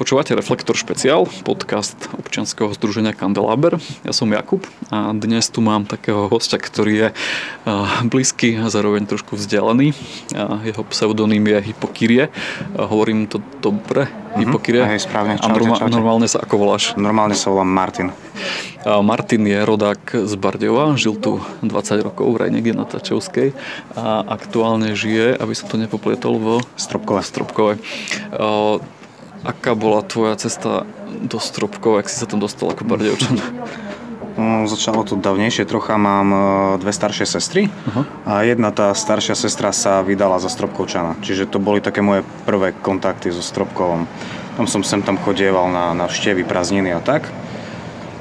Počúvate Reflektor špeciál, podcast občianskeho združenia Kandelaber. Ja som Jakub a dnes tu mám takého hostia, ktorý je blízky a zároveň trošku vzdialený. Jeho pseudonym je Hypokyrie. Hovorím to dobre? Mhm. Hypokyrie? Hej, správne. Čaute, a norma- čaute. normálne sa ako voláš? Normálne sa volám Martin. Martin je rodák z Bardejova, žil tu 20 rokov vraj niekde na Tačovskej a aktuálne žije, aby som to nepoplietol, vo Stropkové. Stropkové. Aká bola tvoja cesta do Stropkov, ak si sa tam dostal ako Bardejovčan? No, začalo to dávnejšie trocha, mám e, dve staršie sestry uh-huh. a jedna tá staršia sestra sa vydala za Stropkovčana, čiže to boli také moje prvé kontakty so Stropkovom. Tam som sem tam chodieval na, na vštevy, prázdniny a tak.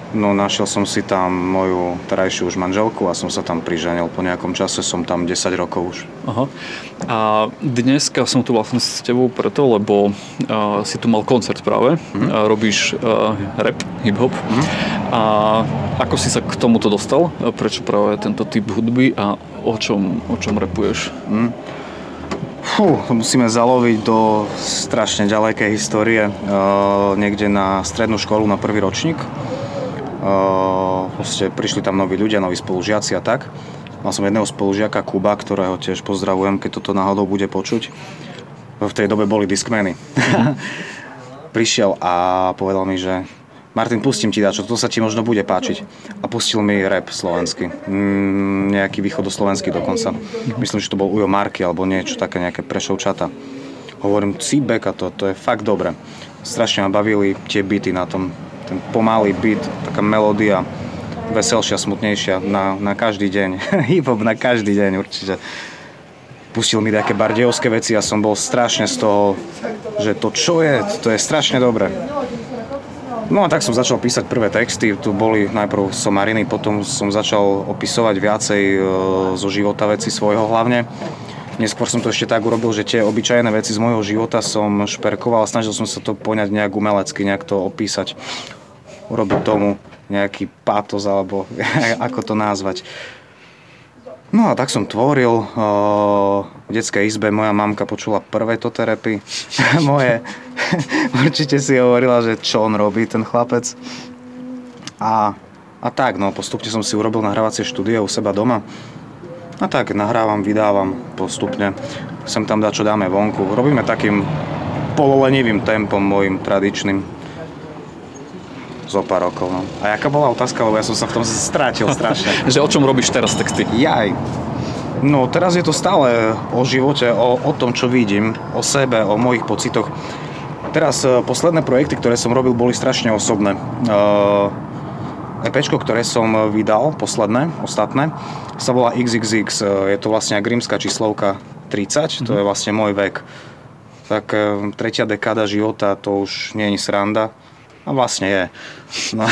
No našiel som si tam moju terajšiu už manželku a som sa tam priženil. Po nejakom čase som tam 10 rokov už. Aha. A dneska som tu vlastne s tebou preto, lebo uh, si tu mal koncert práve. Mm-hmm. Uh, robíš uh, rap, hip-hop. Mm-hmm. A ako si sa k tomuto dostal? Prečo práve tento typ hudby a o čom, o čom rapuješ? Mm. Fú, musíme zaloviť do strašne ďalekej histórie. Uh, niekde na strednú školu, na prvý ročník proste prišli tam noví ľudia, noví spolužiaci a tak. Mal som jedného spolužiaka Kuba, ktorého tiež pozdravujem, keď toto náhodou bude počuť. V tej dobe boli diskmeny. Prišiel a povedal mi, že Martin, pustím ti dačo, to sa ti možno bude páčiť. A pustil mi rap slovenský. Mm, nejaký východoslovenský dokonca. Myslím, že to bol Ujo Marky alebo niečo také, nejaké prešovčata. Hovorím, Cibek a to, to je fakt dobre. Strašne ma bavili tie byty na tom ten pomalý beat, taká melódia, veselšia, smutnejšia na, na každý deň. Hip-hop na každý deň určite. Pustil mi také bardejovské veci a som bol strašne z toho, že to čo je, to je strašne dobré. No a tak som začal písať prvé texty, tu boli najprv somariny, potom som začal opisovať viacej e, zo života veci svojho hlavne. Neskôr som to ešte tak urobil, že tie obyčajné veci z môjho života som šperkoval a snažil som sa to poňať nejak umelecky, nejak to opísať urobiť tomu nejaký pátos, alebo ako to nazvať. No a tak som tvoril. V detskej izbe moja mamka počula prvé toterepy. Moje. Určite si hovorila, že čo on robí, ten chlapec. A, a tak, no postupne som si urobil nahrávacie štúdio u seba doma. A tak nahrávam, vydávam postupne. Sem tam dá, čo dáme vonku. Robíme takým pololenivým tempom môjim tradičným zo pár rokov. No. A jaká bola otázka, lebo ja som sa v tom strátil strašne. že o čom robíš teraz texty? Jaj. No teraz je to stále o živote, o, o tom, čo vidím, o sebe, o mojich pocitoch. Teraz e, posledné projekty, ktoré som robil, boli strašne osobné. Uh, EPčko, ktoré som vydal, posledné, ostatné, sa volá XXX. E, je to vlastne grímska číslovka 30, mm-hmm. to je mhm. vlastne môj vek. Tak tretia dekáda života, to už nie je sranda No vlastne je. No.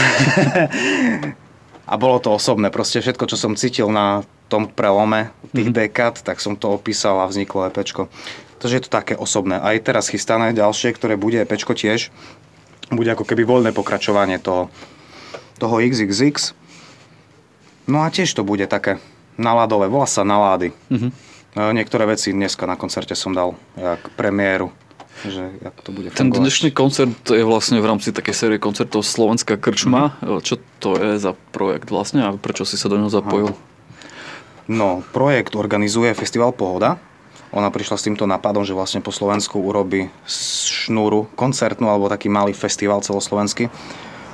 a bolo to osobné, proste všetko, čo som cítil na tom prelome tých mm-hmm. dekád, tak som to opísal a vzniklo EPčko. Takže je to také osobné. Aj teraz chystané ďalšie, ktoré bude EPčko tiež, bude ako keby voľné pokračovanie toho, toho XXX. No a tiež to bude také naladové, volá sa nalády. Mm-hmm. Niektoré veci dneska na koncerte som dal, jak premiéru že ako to bude Ten dnešný koncert je vlastne v rámci takej série koncertov Slovenská krčma. Mm-hmm. Čo to je za projekt vlastne a prečo si sa do neho zapojil? Aha. No, projekt organizuje Festival Pohoda. Ona prišla s týmto nápadom, že vlastne po Slovensku urobí šnúru koncertnú alebo taký malý festival celoslovenský.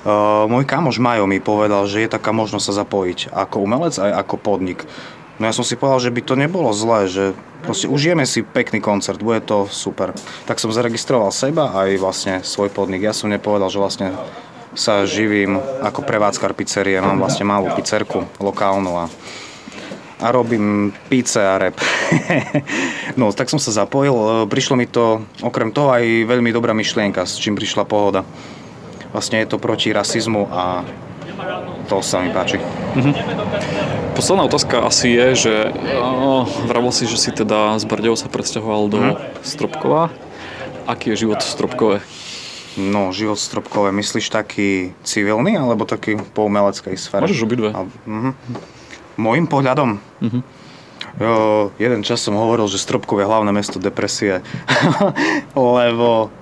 Uh, môj kamoš Majo mi povedal, že je taká možnosť sa zapojiť ako umelec aj ako podnik. No ja som si povedal, že by to nebolo zlé, že proste užijeme si pekný koncert, bude to super. Tak som zaregistroval seba aj vlastne svoj podnik. Ja som nepovedal, že vlastne sa živím ako prevádzkar pizzerie, mám vlastne malú pizzerku lokálnu a, a robím pizze a rep. no, tak som sa zapojil, prišlo mi to okrem toho aj veľmi dobrá myšlienka, s čím prišla pohoda. Vlastne je to proti rasizmu a to sa mi páči. Mm-hmm. Posledná otázka asi je, že vravel si, že si teda z Bardejov sa presťahoval do mm. Stropkova. Aký je život v Stropkove? No, život v Stropkove, myslíš taký civilný alebo taký po umeleckej sfére? Môžeš obidve. A, uh-huh. Mojím pohľadom? Uh-huh. Jo, jeden čas som hovoril, že Stropkov je hlavné mesto depresie, lebo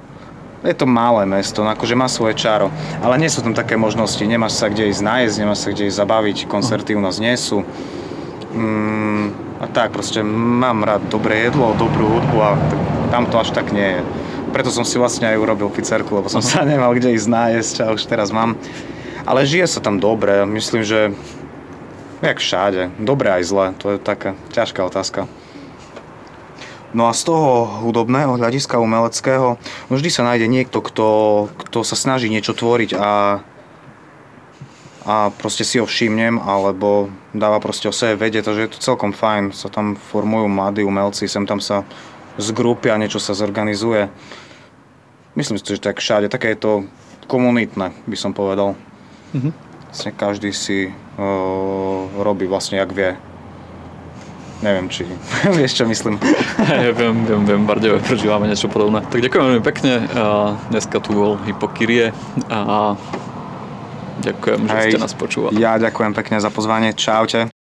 je to malé mesto, no akože má svoje čaro, ale nie sú tam také možnosti, nemáš sa kde ísť nájsť, nemáš sa kde ísť zabaviť, koncerty u nás nie sú. Mm, a tak, proste mám rád dobré jedlo, dobrú hudbu a tam to až tak nie je. Preto som si vlastne aj urobil pizzerku, lebo som sa nemal kde ísť nájsť a už teraz mám. Ale žije sa tam dobre, myslím, že jak všade, dobre aj zle, to je taká ťažká otázka. No a z toho hudobného hľadiska umeleckého, no vždy sa nájde niekto, kto, kto sa snaží niečo tvoriť a, a proste si ho všimnem, alebo dáva proste o sebe vedieť, takže je to celkom fajn, sa tam formujú mladí umelci, sem tam sa zgrupia, niečo sa zorganizuje. Myslím si, že tak všade, také je to komunitné, by som povedal. Mhm. Vlastne každý si uh, robí vlastne, jak vie. Neviem, či vieš, čo myslím. Hej, viem, viem, viem, Bardejové prežívame niečo podobné. Tak ďakujem veľmi pekne. Dneska tu bol Hypokyrie a ďakujem, že ste nás počúvali. Ja ďakujem pekne za pozvanie. Čaute.